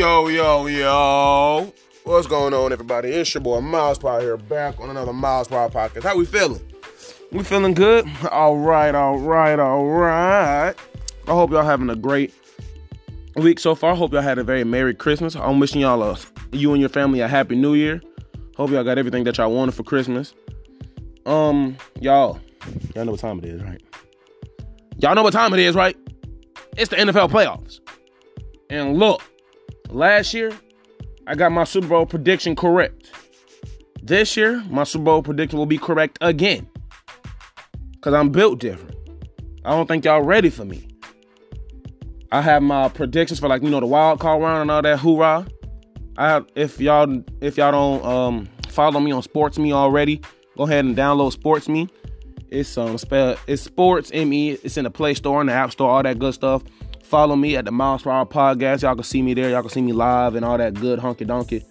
Yo, yo, yo. What's going on, everybody? It's your boy MylesPerHr here, back on another MylesPerHr podcast. How we feeling? We feeling good? All right, all right, all right. I hope y'all having a great week so far. I hope y'all had a very Merry Christmas. I'm wishing y'all a, you and your family a Happy New Year. Hope y'all got everything that y'all wanted for Christmas. Um, y'all, y'all know what time it is, right? Y'all know what time it is, right? It's the NFL playoffs. And look, last year, I got my Super Bowl prediction correct. This year, my Super Bowl prediction will be correct again. Because I'm built different. I don't think y'all ready for me. I have my predictions for like, you know, the wild card round and all that hoorah. I have, if y'all if y'all don't um follow me on Sports Me already, go ahead and download Sports Me. It's um spell it's Sports Me. It's in the Play Store and the App Store, all that good stuff. Follow me at the MylesPerHr Podcast. Y'all can see me there. Y'all can see me live and all that good hunky donkey.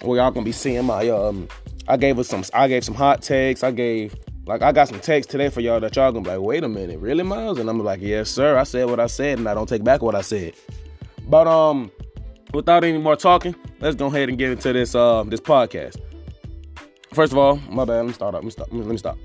Where y'all gonna be seeing my um. I gave us some. I gave some hot takes. I gave like I got some takes today for y'all that y'all gonna be like, wait a minute, really, Myles? And I'm like, yes, sir. I said what I said, and I don't take back what I said. But um, without any more talking, let's go ahead and get into this uh this podcast. First of all, my bad. Let me start up. Let me stop. Let me stop.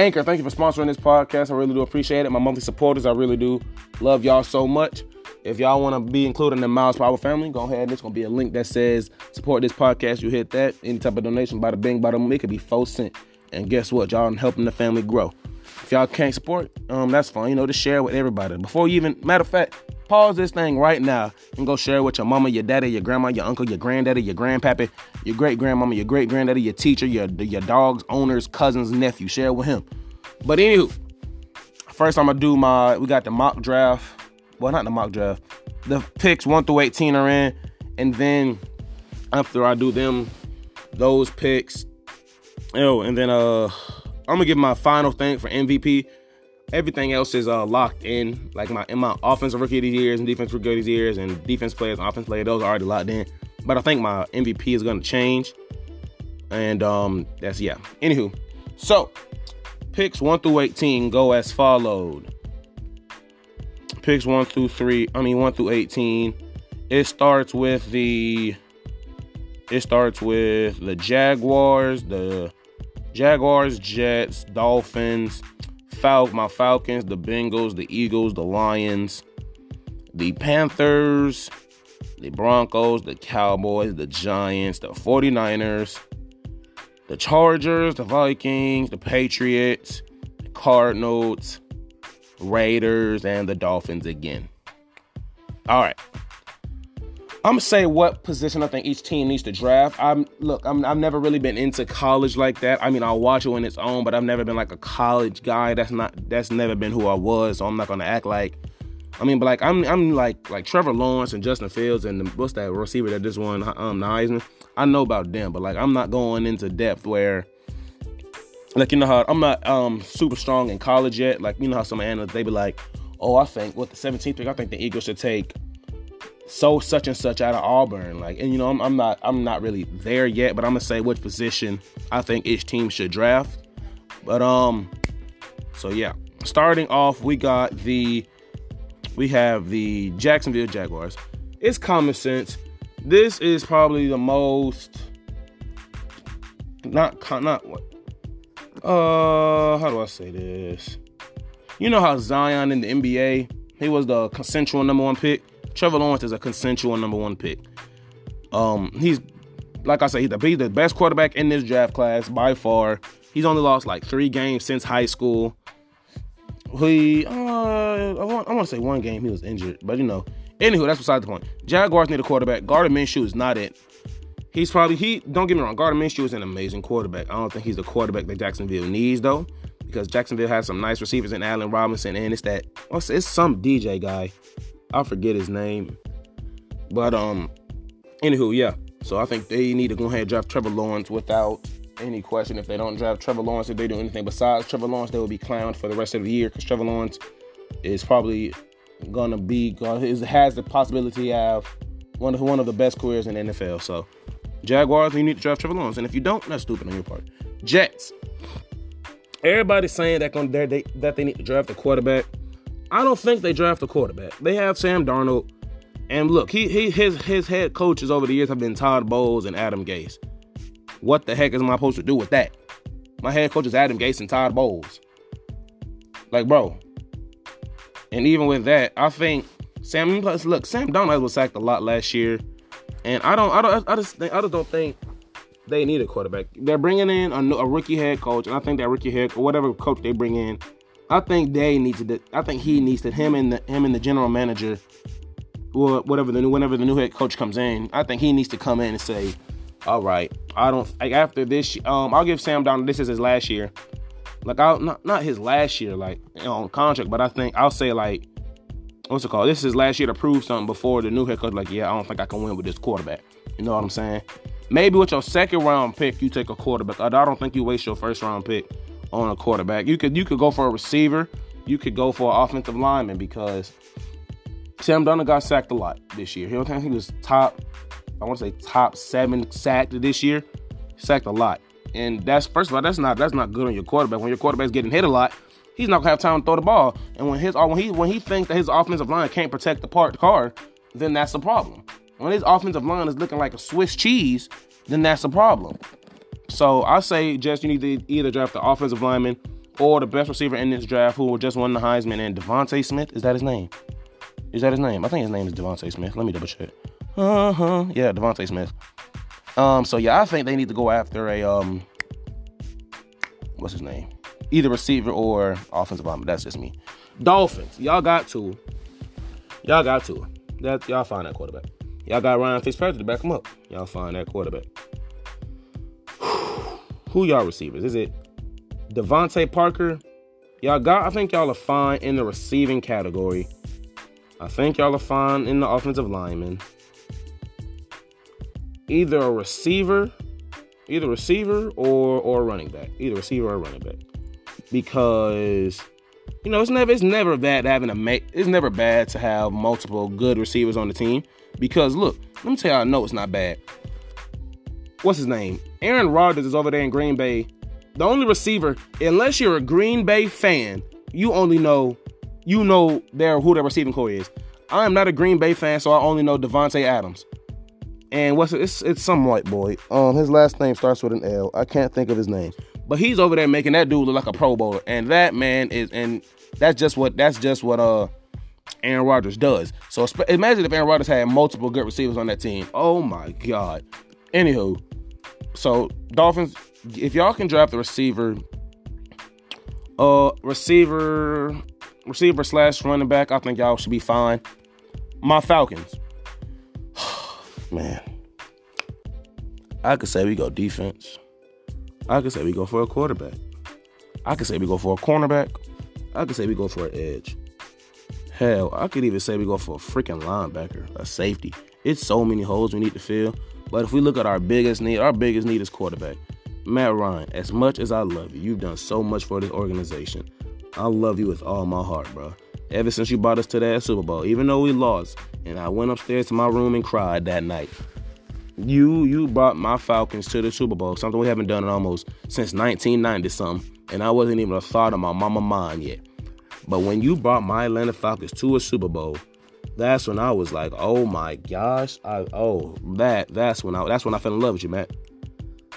Anchor, thank you for sponsoring this podcast. I really do appreciate it. My monthly supporters, I really do love y'all so much. If y'all want to be included in the MylesPerHr family, go ahead. There's gonna be a link that says support this podcast. You hit that. Any type of donation, by the bing, by the it could be four cent. And guess what? Y'all helping the family grow. If y'all can't support, um, that's fine. You know, just share it with everybody. Before you even, matter of fact, pause this thing right now and go share it with your mama, your daddy, your grandma, your uncle, your granddaddy, your grandpappy, your great grandmama, your great granddaddy, your teacher, your your dog's owner's cousin's nephew. Share it with him. But anywho, first I'm gonna do my. We got the mock draft. Well, not the mock draft. The picks one through eighteen are in, and then after I do them, those picks. Oh, and then uh, I'm gonna give my final thing for MVP. Everything else is uh locked in. Like my in my offensive rookie of the years and defense rookie of the years and defense players, offense players, those are already locked in. But I think my MVP is gonna change. And um, that's yeah. Anywho, so picks 1 through 18 go as followed. Picks 1 through 3, I mean 1 through 18. It starts with the it starts with the Jaguars, the Jaguars, Jets, Dolphins, Fal- my Falcons, the Bengals, the Eagles, the Lions, the Panthers, the Broncos, the Cowboys, the Giants, the 49ers, the Chargers, the Vikings, the Patriots, the Cardinals, Raiders, and the Dolphins again. All right. I'm gonna say what position I think each team needs to draft. I'm look, I'm I've never really been into college like that. I mean, I'll watch it when it's on, but I've never been like a college guy. That's not that's never been who I was. So I'm not gonna act like. I mean, but like I'm I'm like like Trevor Lawrence and Justin Fields and the, what's that receiver that just won um Heisman. I know about them, but like I'm not going into depth where like you know how I'm not um super strong in college yet. Like you know how some analysts they be like, oh I think what the 17th pick I think the Eagles should take so such and such out of Auburn. Like, and you know, I'm, I'm, not I'm not really there yet, but I'm gonna say which position I think each team should draft. But um, so yeah, starting off, we got the we have the Jacksonville Jaguars. It's common sense. This is probably the most not not what uh how do I say this? You know how Zion in the NBA, he was the consensual number one pick. Trevor Lawrence is a consensual number one pick. Um, he's like I said, he's the, he's the best quarterback in this draft class by far. He's only lost like three games since high school. He, I want, I want to say one game he was injured, but you know, anywho, that's beside the point. Jaguars need a quarterback. Gardner Minshew is not it. He's probably he. Don't get me wrong, Gardner Minshew is an amazing quarterback. I don't think he's the quarterback that Jacksonville needs though, because Jacksonville has some nice receivers in Allen Robinson, and it's that it's some DJ guy. I forget his name. But um anywho, yeah. So I think they need to go ahead and draft Trevor Lawrence without any question. If they don't draft Trevor Lawrence, if they do anything besides Trevor Lawrence, they will be clowned for the rest of the year because Trevor Lawrence is probably gonna be has the possibility have one of one of the best careers in the NFL. So Jaguars, you need to draft Trevor Lawrence, and if you don't, that's stupid on your part. Jets. Everybody's saying that they, that they need to draft a quarterback. I don't think they draft a quarterback. They have Sam Darnold, And look, he, he his his head coaches over the years have been Todd Bowles and Adam Gase. What the heck is I supposed to do with that? My head coach is Adam Gase and Todd Bowles. Like, bro. And even with that, I think Sam. Plus, Look, Sam Darnold was sacked a lot last year, and I don't, I don't, I just, think, I just don't think they need a quarterback. They're bringing in a, a rookie head coach, and I think that rookie head or whatever coach they bring in, I think they need to. I think he needs to him and the him and the general manager, or whatever the new whenever the new head coach comes in. I think he needs to come in and say, "All right, I don't like after this. Um, I'll give Sam Darnold. This is his last year. Like I not not his last year, like on contract, but I think I'll say like." What's it called? This is last year to prove something before the new head coach. Like, yeah, I don't think I can win with this quarterback. You know what I'm saying? Maybe with your second round pick, you take a quarterback. I don't think you waste your first round pick on a quarterback. You could you could go for a receiver. You could go for an offensive lineman because Sam Darnold got sacked a lot this year. He was top, I want to say top seven sacked this year. Sacked a lot, and that's first of all that's not that's not good on your quarterback. When your quarterback's getting hit a lot, he's not gonna have time to throw the ball. And when his when he when he thinks that his offensive line can't protect the parked car, then that's a problem. When his offensive line is looking like a Swiss cheese, then that's a problem. So I say, just you need to either draft the offensive lineman or the best receiver in this draft who just won the Heisman and DeVonta Smith. Is that his name? Is that his name? I think his name is DeVonta Smith. Let me double check. Uh huh. Yeah, DeVonta Smith. Um. So yeah, I think they need to go after a um. What's his name? Either receiver or offensive lineman. That's just me. Dolphins. Y'all got to. Y'all got to. That y'all find that quarterback. Y'all got Ryan Fitzpatrick to back him up. Y'all find that quarterback. Who y'all receivers? Is it DeVante Parker? Y'all got, I think y'all are fine in the receiving category. I think y'all are fine in the offensive lineman. Either a receiver, either receiver or or running back. Either receiver or running back. Because you know, it's never it's never bad having a make it's never bad to have multiple good receivers on the team. Because look, let me tell I know it's not bad. What's his name? Aaron Rodgers is over there in Green Bay. The only receiver, unless you're a Green Bay fan, you only know you know their who their receiving core is. I am not a Green Bay fan, so I only know Davante Adams. And what's it? It's, it's some white boy. Um, his last name starts with an L. I can't think of his name, but he's over there making that dude look like a Pro Bowler, and that man is, and that's just what that's just what uh Aaron Rodgers does. So imagine if Aaron Rodgers had multiple good receivers on that team. Oh my God. Anywho, so Dolphins, if y'all can draft the receiver, uh, receiver, receiver slash running back, I think y'all should be fine. My Falcons, man, I could say we go defense. I could say we go for a quarterback. I could say we go for a cornerback. I could say we go for an edge. Hell, I could even say we go for a freaking linebacker, a safety. It's so many holes we need to fill. But if we look at our biggest need, our biggest need is quarterback. Matt Ryan, as much as I love you, you've done so much for this organization. I love you with all my heart, bro. Ever since you brought us to that Super Bowl, even though we lost, and I went upstairs to my room and cried that night. You you brought my Falcons to the Super Bowl, something we haven't done in almost since 1990 something, and I wasn't even a thought of my mama mind yet. But when you brought my Atlanta Falcons to a Super Bowl, that's when I was like, oh my gosh, I oh that that's when I that's when I fell in love with you, man.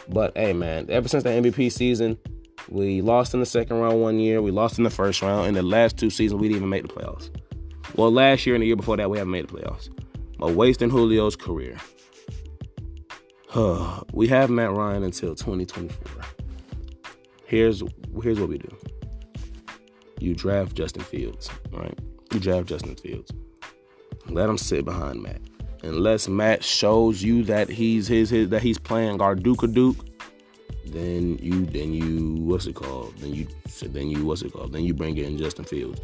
But hey, man, ever since the MVP season, we lost in the second round one year, we lost in the first round, and the last two seasons we didn't even make the playoffs. Well, last year and the year before that, we haven't made the playoffs. But wasting Julio's career. we have Matt Ryan until 2024. Here's here's what we do you draft Justin Fields, right? You draft Justin Fields. Let him sit behind Matt. Unless Matt shows you that he's his, his that he's playing Garduka Duke, then you then you what's it called? Then you then you what's it called? Then you bring in Justin Fields.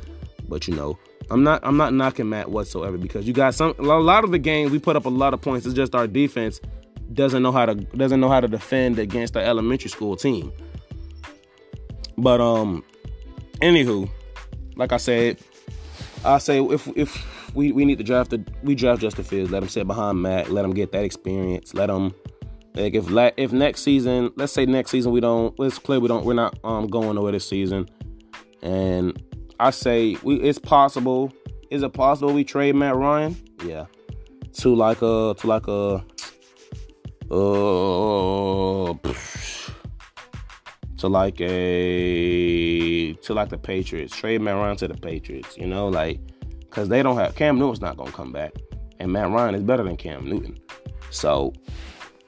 But you know, I'm not I'm not knocking Matt whatsoever because you got some a lot of the games we put up a lot of points. It's just our defense doesn't know how to doesn't know how to defend against the elementary school team. But um Anywho, like I said, I say if if we, we need to draft the we draft Justin Fields, let him sit behind Matt, let him get that experience, let him like if if next season, let's say next season we don't let's play we don't we're not um going over this season, and I say we it's possible. Is it possible we trade Matt Ryan? Yeah. to like a to like a uh to like a to like the Patriots. Trade Matt Ryan to the Patriots. You know, like because they don't have Cam Newton's not gonna come back, and Matt Ryan is better than Cam Newton. So,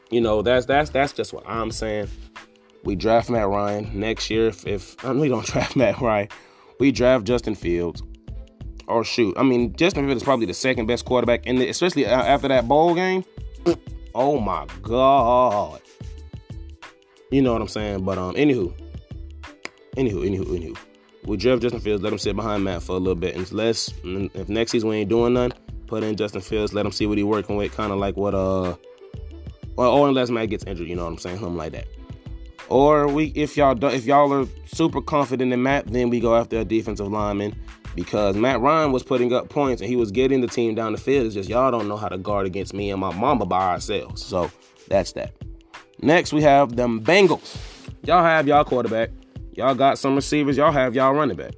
you know, that's that's that's just what I'm saying. We draft Matt Ryan next year. If, if I we don't draft Matt Ryan, we draft Justin Fields. Or shoot, I mean, Justin Fields is probably the second best quarterback in the, especially after that bowl game. Oh my god. You know what I'm saying? But um, anywho, anywho, anywho, anywho, we draft Justin Fields. Let him sit behind Matt for a little bit, and let's if next season we ain't doing none, put in Justin Fields. Let him see what he working with, kind of like what uh, or unless Matt gets injured, you know what I'm saying, something like that. Or we, if y'all do, if y'all are super confident in Matt, then we go after a defensive lineman because Matt Ryan was putting up points and he was getting the team down the field. It's just y'all don't know how to guard against me and my mama by ourselves. So that's that. Next, we have them Bengals. Y'all have y'all quarterback. Y'all got some receivers. Y'all have y'all running back.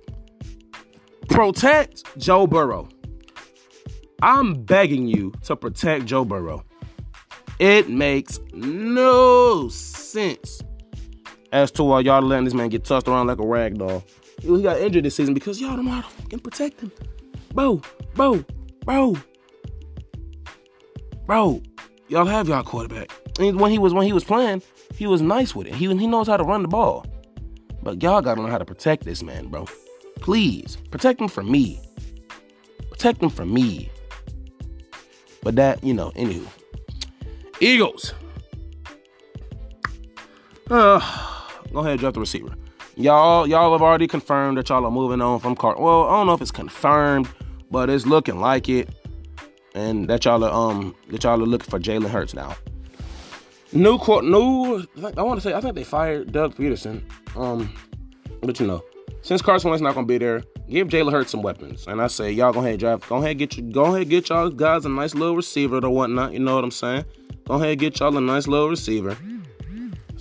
Protect Joe Burrow. I'm begging you to protect Joe Burrow. It makes no sense as to why y'all letting this man get tossed around like a rag doll. He got injured this season because y'all don't know how to fucking protect him. Bro, bro, bro, bro. Y'all have y'all quarterback. And when he was when he was playing, he was nice with it. He he knows how to run the ball. But y'all gotta learn how to protect this man, bro. Please protect him from me. Protect him from me. But that, you know, anywho. Eagles. Uh, go ahead, draft the receiver. Y'all, y'all have already confirmed that y'all are moving on from Car. Well, I don't know if it's confirmed, but it's looking like it. And that y'all are um that y'all are looking for Jalen Hurts now. New court, new. I want to say I think they fired Doug Pederson. Um, but you know, since Carson Wentz not gonna be there, give Jalen Hurts some weapons. And I say y'all go ahead draft. Go ahead get you. Go ahead get y'all guys a nice little receiver or whatnot. You know what I'm saying? Go ahead get y'all a nice little receiver.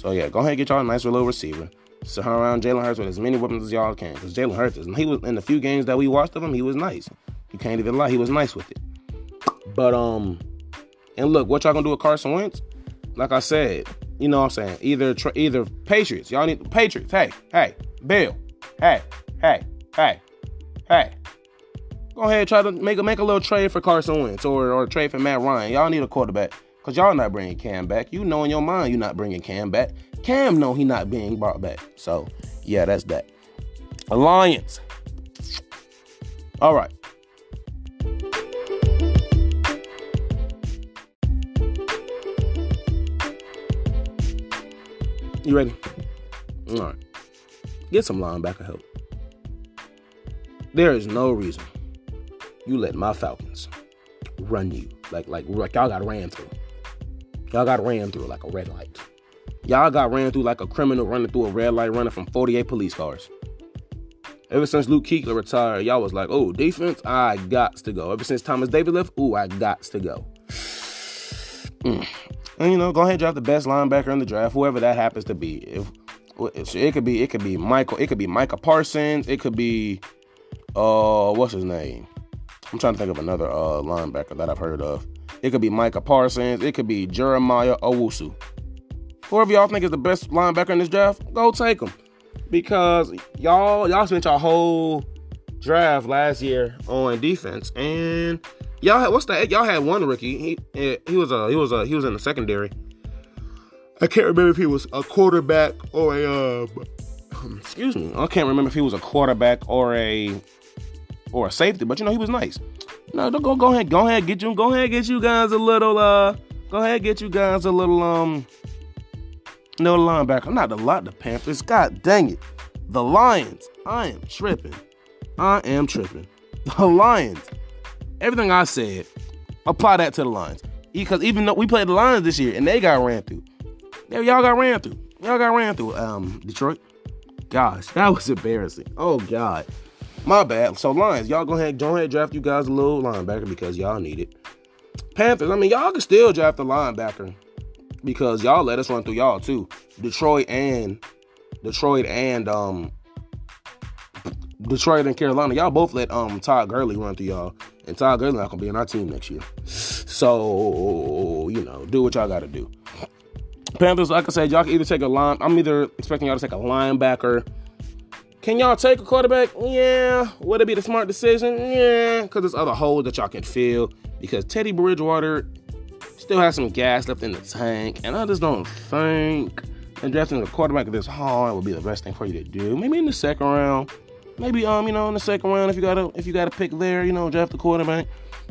So yeah, go ahead and get y'all a nice little receiver. Surround around Jalen Hurts with as many weapons as y'all can. Because Jalen Hurts is he was in the few games that we watched of him, he was nice. You can't even lie, he was nice with it. But um, and look, what y'all gonna do with Carson Wentz? like I said, you know what I'm saying? Either either Patriots, y'all need Patriots. Hey, hey, Bill. Hey, hey, hey, hey. Go ahead, and try to make a make a little trade for Carson Wentz or or trade for Matt Ryan. Y'all need a quarterback because y'all not bringing Cam back. You know in your mind you're not bringing Cam back. Cam know he not being brought back. So yeah, that's that. Alliance. All right. You ready? All right. Get some linebacker help. There is no reason you let my Falcons run you like like like y'all got ran through. Y'all got ran through like a red light. Y'all got ran through like a criminal running through a red light running from 48 police cars. Ever since Luke Kuechly retired, y'all was like, oh, defense, I got to go. Ever since Thomas Davis left, ooh, I got to go. Mm. And you know, go ahead and draft the best linebacker in the draft, whoever that happens to be. If, if it could be, it could be Michael, it could be Micah Parsons, it could be, uh, what's his name? I'm trying to think of another uh linebacker that I've heard of. It could be Micah Parsons, it could be Jeremiah Owusu. Whoever y'all think is the best linebacker in this draft, go take him. Because y'all y'all spent your whole draft last year on defense, and Y'all had what's that? Y'all had one rookie. He he was a he was a he was in the secondary. I can't remember if he was a quarterback or a um, excuse me. I can't remember if he was a quarterback or a or a safety, but you know he was nice. No, don't go go ahead, go ahead, get you go ahead, get you guys a little uh go ahead, get you guys a little um no linebacker. I'm not a lot the Panthers. God dang it. The Lions. I am tripping. I am tripping. The Lions everything I said, apply that to the Lions. Because even though we played the Lions this year and they got ran through, y'all got ran through. Y'all got ran through. Um, Detroit. Gosh, that was embarrassing. Oh God, my bad. So Lions, y'all go ahead, go ahead, draft you guys a little linebacker because y'all need it. Panthers, I mean, y'all can still draft a linebacker because y'all let us run through y'all too. Detroit and Detroit and um Detroit and Carolina, y'all both let um Todd Gurley run through y'all, and Todd Gurley not gonna be in our team next year. So you know, do what y'all got to do. Panthers, like I said, y'all can either take a line. I'm either expecting y'all to take a linebacker. Can y'all take a quarterback? Yeah. Would it be the smart decision? Yeah. Because there's other holes that y'all can fill. Because Teddy Bridgewater still has some gas left in the tank, and I just don't think and drafting a quarterback this hard would be the best thing for you to do. Maybe in the second round. Maybe um, you know, in the second round if you got a if you got a pick there, you know, draft the quarterback.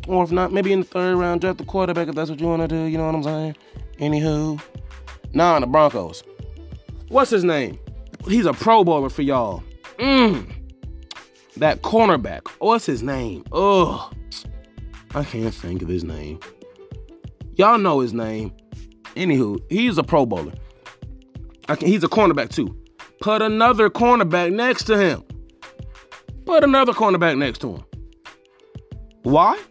Or if not, maybe in the third round, draft the quarterback if that's what you want to do, you know what I'm saying? Anywho. Nah, the Broncos. What's his name? He's a pro bowler for y'all. Mmm. That cornerback. Oh, what's his name? Ugh. I can't think of his name. Y'all know his name. Anywho, he's a pro bowler. Can, he's a cornerback too. Put another cornerback next to him. Put another cornerback next to him. Why?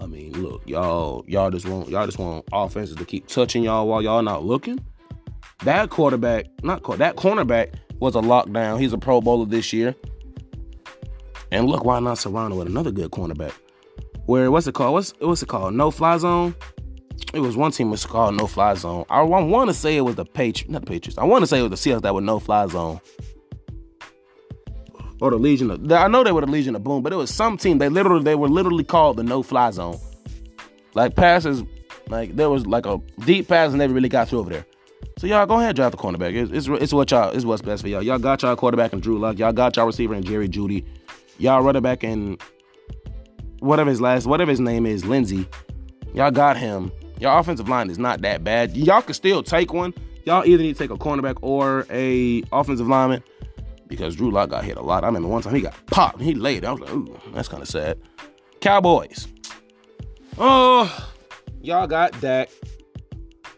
I mean, look, y'all, y'all just want y'all just want offenses to keep touching y'all while y'all not looking. That quarterback, not that cornerback was a lockdown. He's a Pro Bowler this year. And look, why not Serrano with another good cornerback? Where what's it called? What's what's it called? No fly zone it was one team was called No Fly Zone. I, I want to say it was the Patriots, not the Patriots. I want to say it was the Seahawks that were No Fly Zone. Or the Legion of, I know they were the Legion of Boom, but it was some team. They literally, they were literally called the No Fly Zone. Like passes, like there was like a deep pass and never really got through over there. So y'all go ahead draft the cornerback. It's, it's, it's what y'all it's what's best for y'all. Y'all got y'all quarterback and Drew Lock. Y'all got y'all receiver and Jerry Jeudy. Y'all running back and whatever his last whatever his name is, Lindsay. Y'all got him. Your offensive line is not that bad. Y'all can still take one. Y'all either need to take a cornerback or a offensive lineman because Drew Lock got hit a lot. I remember one time he got popped he laid. I was like, ooh, that's kind of sad. Cowboys. Oh, y'all got Dak.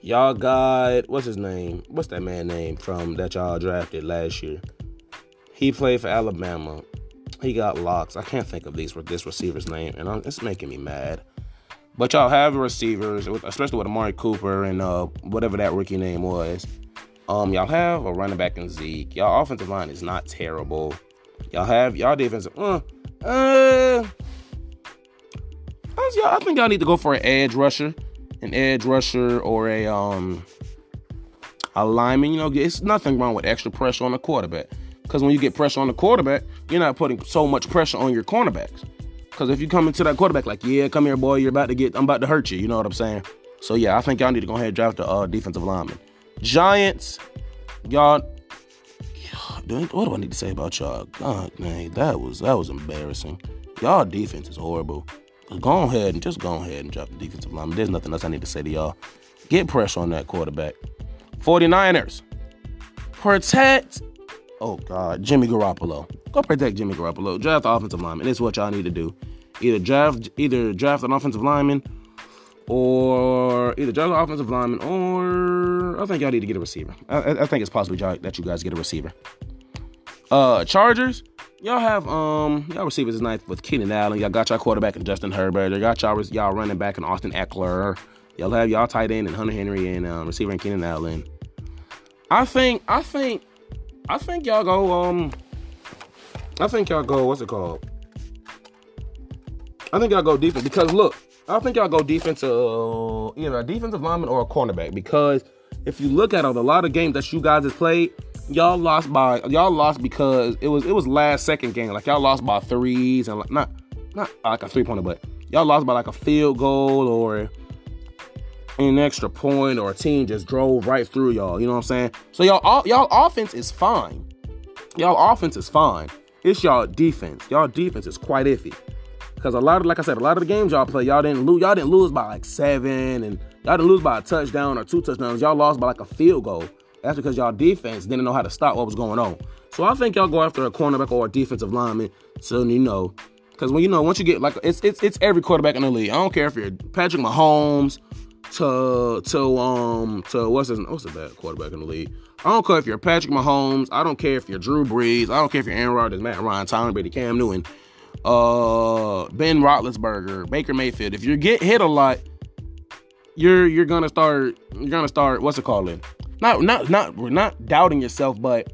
Y'all got what's his name? What's that man name from that y'all drafted last year? He played for Alabama. He got locks. I can't think of these this receiver's name, and it's making me mad. But y'all have receivers, especially with Amari Cooper and uh, whatever that rookie name was. Um, y'all have a running back in Zeke. Y'all offensive line is not terrible. Y'all have y'all defensive. Uh, uh, I think y'all need to go for an edge rusher, an edge rusher, or a um a lineman. You know, it's nothing wrong with extra pressure on the quarterback. Because when you get pressure on the quarterback, you're not putting so much pressure on your cornerbacks. Because if you come into that quarterback like, yeah, come here, boy, you're about to get, I'm about to hurt you. You know what I'm saying? So yeah, I think y'all need to go ahead and draft the uh, defensive lineman. Giants, y'all. What do I need to say about y'all? God, man, that was that was embarrassing. Y'all defense is horrible. Go ahead and just go ahead and drop the defensive lineman. There's nothing else I need to say to y'all. Get pressure on that quarterback. 49ers. Protect. Oh God, Jimmy Garoppolo. Go protect Jimmy Garoppolo. Draft the offensive lineman. It's what y'all need to do. Either draft either draft an offensive lineman or either draft an offensive lineman or I think y'all need to get a receiver. I, I think it's possible that you guys get a receiver. Uh Chargers, y'all have um y'all receivers is tonight with Keenan Allen. Y'all got y'all quarterback and Justin Herbert. Y'all got y'all y'all running back and Austin Ekeler. Y'all have y'all tight end and Hunter Henry and um, receiver and Keenan Allen. I think I think I think y'all go um I think y'all go, what's it called? I think y'all go defense because look, I think y'all go defensive, uh, either a defensive lineman or a cornerback. Because if you look at it, a lot of games that you guys have played, y'all lost by y'all lost because it was it was last second game. Like y'all lost by threes and like not not like a three pointer, but y'all lost by like a field goal or an extra point or a team just drove right through y'all. You know what I'm saying? So y'all y'all offense is fine. Y'all offense is fine. It's y'all defense. Y'all defense is quite iffy. Because a lot of, like I said, a lot of the games y'all play, y'all didn't lose. Y'all didn't lose by like seven, and y'all didn't lose by a touchdown or two touchdowns. Y'all lost by like a field goal. That's because y'all defense didn't know how to stop what was going on. So I think y'all go after a cornerback or a defensive lineman, so you know, because when you know once you get like it's it's it's every quarterback in the league. I don't care if you're Patrick Mahomes to to um to what's his what's the bad quarterback in the league. I don't care if you're Patrick Mahomes. I don't care if you're Drew Brees. I don't care if you're Aaron Rodgers, Matt Ryan, Tom Brady, Cam Newton, uh, Ben Roethlisberger, Baker Mayfield. If you get hit a lot, you're you're gonna start you're gonna start what's it called? Not not not we're not doubting yourself, but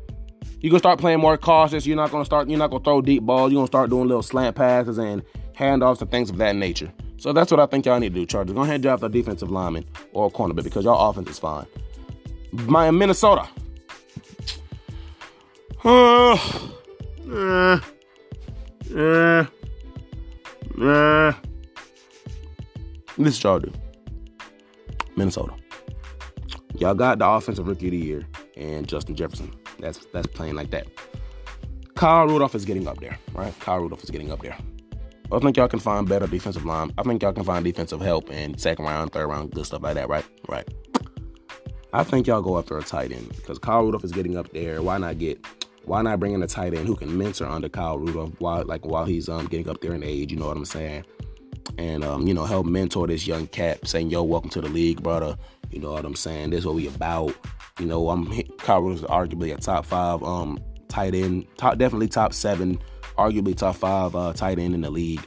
you're gonna start playing more cautious. You're not gonna start. You're not gonna throw deep balls. You're gonna start doing little slant passes and handoffs and things of that nature. So that's what I think y'all need to do, Chargers. Go ahead and draft a defensive lineman or a cornerback because y'all offense is fine. My Minnesota. Uh, uh, uh, uh. This is y'all do. Minnesota. Y'all got the offensive rookie of the year and Justin Jefferson. That's that's playing like that. Kyle Rudolph is getting up there, right? Kyle Rudolph is getting up there. I think y'all can find better defensive line. I think y'all can find defensive help in second round, third round, good stuff like that, right? Right. I think y'all go after a tight end because Kyle Rudolph is getting up there. Why not get? Why not bring in a tight end who can mentor under Kyle Rudolph while like while he's um getting up there in age? You know what I'm saying? And um, you know, help mentor this young cat, saying, "Yo, welcome to the league, brother." You know what I'm saying? This is what we about. You know, I'm Kyle is arguably a top five um tight end, top definitely top seven, arguably top five uh, tight end in the league.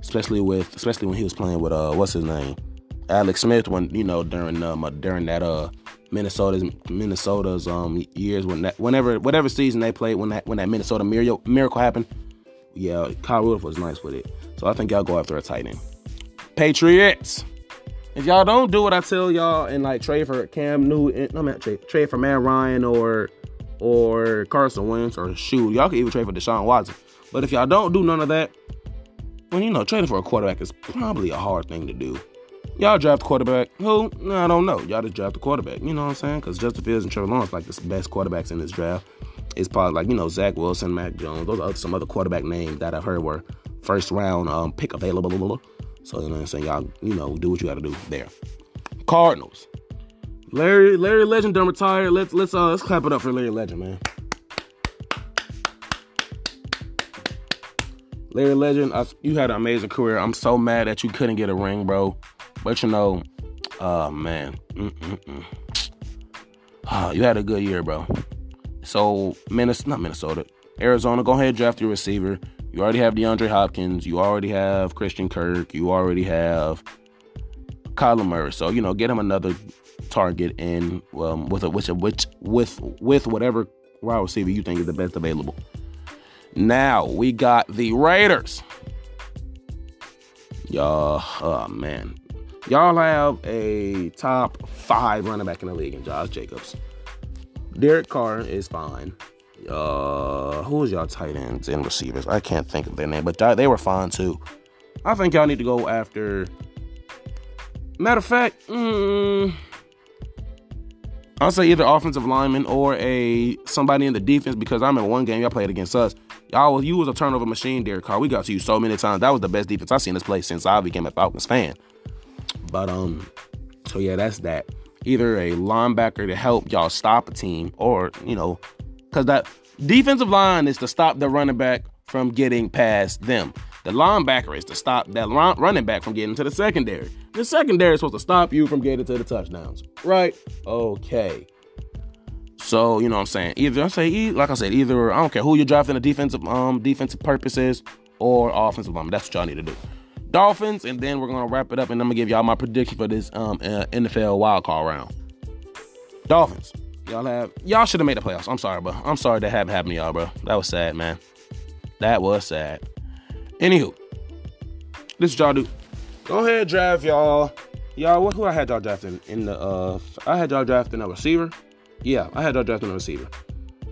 Especially with especially when he was playing with uh what's his name, Alex Smith. When you know during um uh, during that uh Minnesota's Minnesota's um years when that whenever whatever season they played when that when that Minnesota miracle miracle happened. Yeah, Kyle Rudolph was nice with it. So I think y'all go after a tight end. Patriots. If y'all don't do what I tell y'all and like trade for Cam Newton, I'm not trade trade for Matt Ryan or or Carson Wentz or shoot, y'all can even trade for Deshaun Watson. But if y'all don't do none of that, well, you know, trading for a quarterback is probably a hard thing to do. Y'all draft quarterback. Who? No, I don't know. Y'all just draft a quarterback. You know what I'm saying? Because Justin Fields and Trevor Lawrence like the best quarterbacks in this draft. It's probably like, you know, Zach Wilson, Mac Jones. Those are some other quarterback names that I've heard were first round um, pick available. So, you know what I'm saying? Y'all, you know, do what you got to do there. Cardinals. Larry Larry Legend done retired. Let's let's uh let's clap it up for Larry Legend, man. Larry Legend, I, you had an amazing career. I'm so mad that you couldn't get a ring, bro. But you know, oh man, oh, you had a good year, bro. So Minnesota, not Minnesota, Arizona, go ahead draft your receiver. You already have DeAndre Hopkins. You already have Christian Kirk. You already have Kyler Murray. So you know, get him another target and um, with a which which with with whatever wide receiver you think is the best available. Now we got the Raiders. Y'all, oh man, y'all have a top five running back in the league in Josh Jacobs. Derek Carr is fine. Uh, who's y'all tight ends and receivers? I can't think of their name, but they were fine too. I think y'all need to go after. Matter of fact, mm, I'll say either offensive lineman or a somebody in the defense because I remember one game y'all played against us. Y'all, was you was a turnover machine, Derek Carr. We got to you so many times. That was the best defense I've seen this play since I became a Falcons fan. But um, so yeah, that's that. Either a linebacker to help y'all stop a team, or you know, because that defensive line is to stop the running back from getting past them. The linebacker is to stop that running back from getting to the secondary. The secondary is supposed to stop you from getting to the touchdowns, right? Okay. So you know what I'm saying. Either I say, like I said, either I don't care who you're drafting the defensive um defensive purposes or offensive lineman. That's what y'all need to do. Dolphins, and then we're gonna wrap it up, and I'm gonna give y'all my prediction for this um NFL wildcard round. Dolphins, y'all have y'all should have made the playoffs. I'm sorry, bro. I'm sorry that happened happened to y'all, bro. That was sad, man. That was sad. Anywho, this is y'all do. Go ahead, draft y'all. Y'all, who I had y'all drafting in the uh I had y'all drafting a receiver. Yeah, I had y'all drafting a receiver.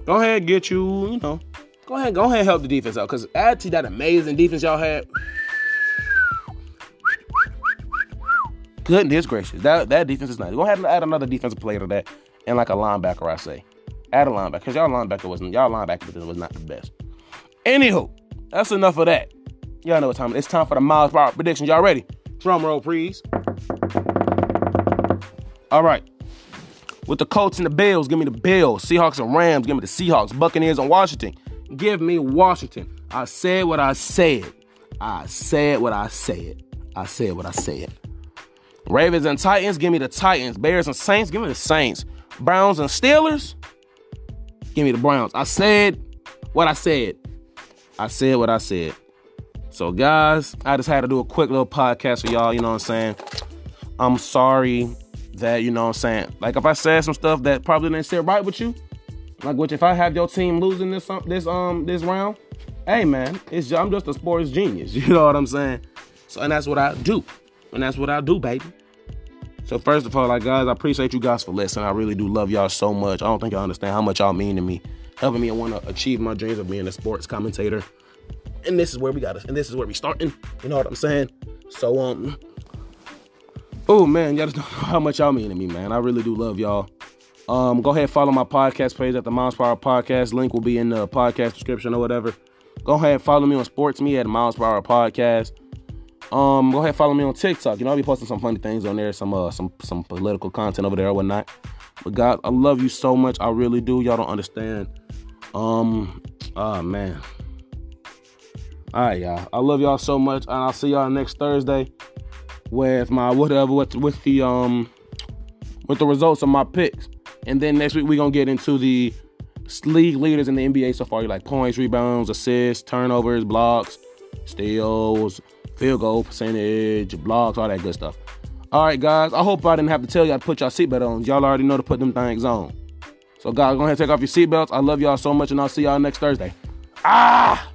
Go ahead, get you, you know, go ahead, go ahead help the defense out. Cause add to that amazing defense y'all had. Goodness gracious. That that defense is nice. Go ahead and add another defensive player to that. And like a linebacker, I say. Add a linebacker. Because y'all linebacker wasn't y'all linebacker was not the best. Anywho, that's enough of that. Y'all know what time it is. It's time for the MylesPerHr predictions. Y'all ready? Drum roll, please. All right. With the Colts and the Bills, give me the Bills. Seahawks and Rams, give me the Seahawks. Buccaneers and Washington, give me Washington. I said what I said. I said what I said. I said what I said. Ravens and Titans, give me the Titans. Bears and Saints, give me the Saints. Browns and Steelers, give me the Browns. I said what I said. I said what I said. So, guys, I just had to do a quick little podcast for y'all. You know what I'm saying? I'm sorry that, you know what I'm saying? Like, if I said some stuff that probably didn't sit right with you, Like, which if I have your team losing this um, this um this round, hey man, it's I'm just a sports genius. You know what I'm saying? So and that's what I do, and that's what I do, baby. So first of all, like guys, I appreciate you guys for listening. I really do love y'all so much. I don't think y'all understand how much y'all mean to me, helping me want to achieve my dreams of being a sports commentator. And this is where we got us, and this is where we starting. You know what I'm saying? So um, oh man, y'all just know how much y'all mean to me, man. I really do love y'all. Um, go ahead follow my podcast page at the MylesPerHr Podcast. Link will be in the podcast description or whatever. Go ahead follow me on Sports Me at MylesPerHr Podcast. Um, go ahead follow me on TikTok. You know I'll be posting some funny things on there, some uh some some political content over there or whatnot. But God, I love you so much. I really do. Y'all don't understand. Um, oh man. All right, y'all. I love y'all so much, and I'll see y'all next Thursday with my whatever with with the um with the results of my picks. And then next week we're gonna get into the league leaders in the NBA so far. Like points, rebounds, assists, turnovers, blocks, steals, field goal percentage, blocks, all that good stuff. All right, guys. I hope I didn't have to tell y'all to put y'all seatbelt on. Y'all already know to put them things on. So, guys, go ahead and take off your seatbelts. I love y'all so much, and I'll see y'all next Thursday. Ah!